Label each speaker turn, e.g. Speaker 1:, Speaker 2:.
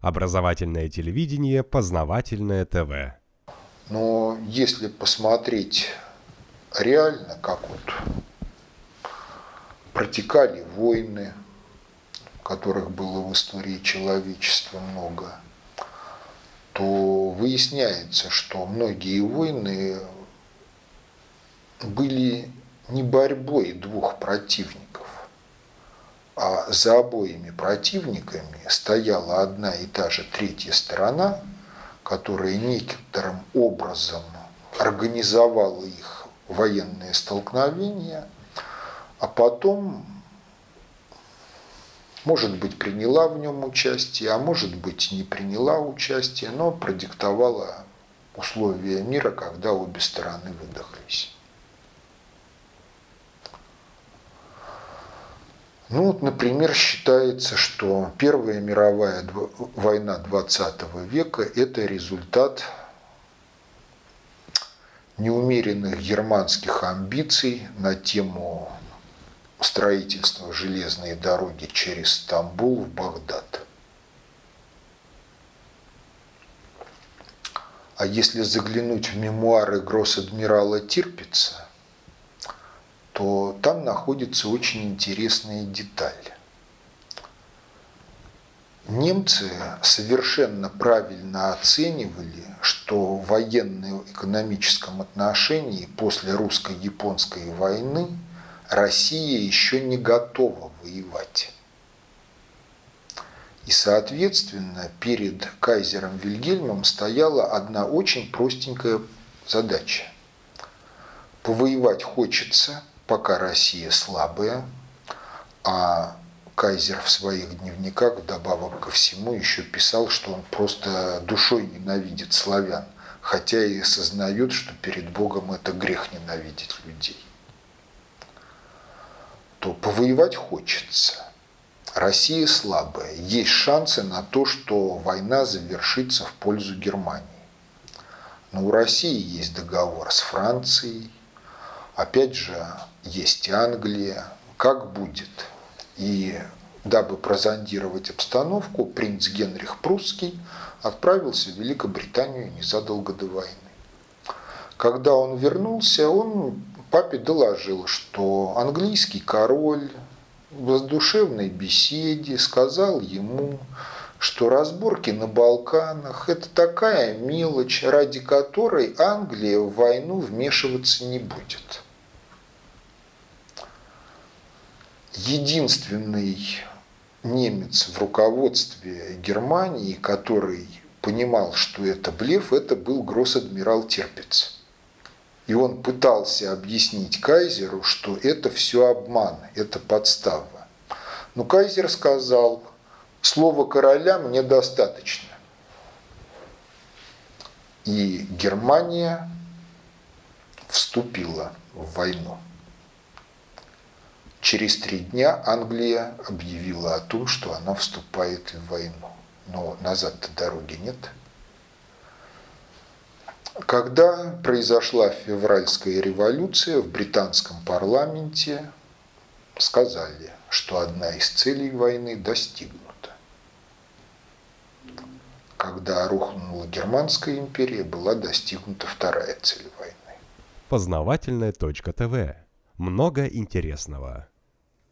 Speaker 1: Образовательное телевидение, познавательное ТВ.
Speaker 2: Но если посмотреть реально, как вот протекали войны, которых было в истории человечества много, то выясняется, что многие войны были не борьбой двух противников, а за обоими противниками стояла одна и та же третья сторона, которая некоторым образом организовала их военные столкновения, а потом, может быть, приняла в нем участие, а может быть, не приняла участие, но продиктовала условия мира, когда обе стороны выдохлись. Ну вот, например, считается, что Первая мировая война 20 века – это результат неумеренных германских амбиций на тему строительства железной дороги через Стамбул в Багдад. А если заглянуть в мемуары гросс-адмирала Тирпица, то там находится очень интересная деталь. Немцы совершенно правильно оценивали, что в военно-экономическом отношении после русско-японской войны Россия еще не готова воевать. И, соответственно, перед кайзером Вильгельмом стояла одна очень простенькая задача. Повоевать хочется, пока Россия слабая, а Кайзер в своих дневниках вдобавок ко всему еще писал, что он просто душой ненавидит славян, хотя и осознает, что перед Богом это грех ненавидеть людей. То повоевать хочется. Россия слабая. Есть шансы на то, что война завершится в пользу Германии. Но у России есть договор с Францией, Опять же, есть Англия. Как будет? И дабы прозондировать обстановку, принц Генрих Прусский отправился в Великобританию незадолго до войны. Когда он вернулся, он папе доложил, что английский король в душевной беседе сказал ему, что разборки на Балканах – это такая мелочь, ради которой Англия в войну вмешиваться не будет. Единственный немец в руководстве Германии, который понимал, что это блеф, это был гросс-адмирал Терпец. И он пытался объяснить кайзеру, что это все обман, это подстава. Но кайзер сказал, слово короля мне достаточно. И Германия вступила в войну. Через три дня Англия объявила о том, что она вступает в войну. Но назад-то дороги нет. Когда произошла февральская революция в британском парламенте, сказали, что одна из целей войны достигнута. Когда рухнула Германская империя, была достигнута вторая цель войны.
Speaker 1: Познавательная точка ТВ много интересного.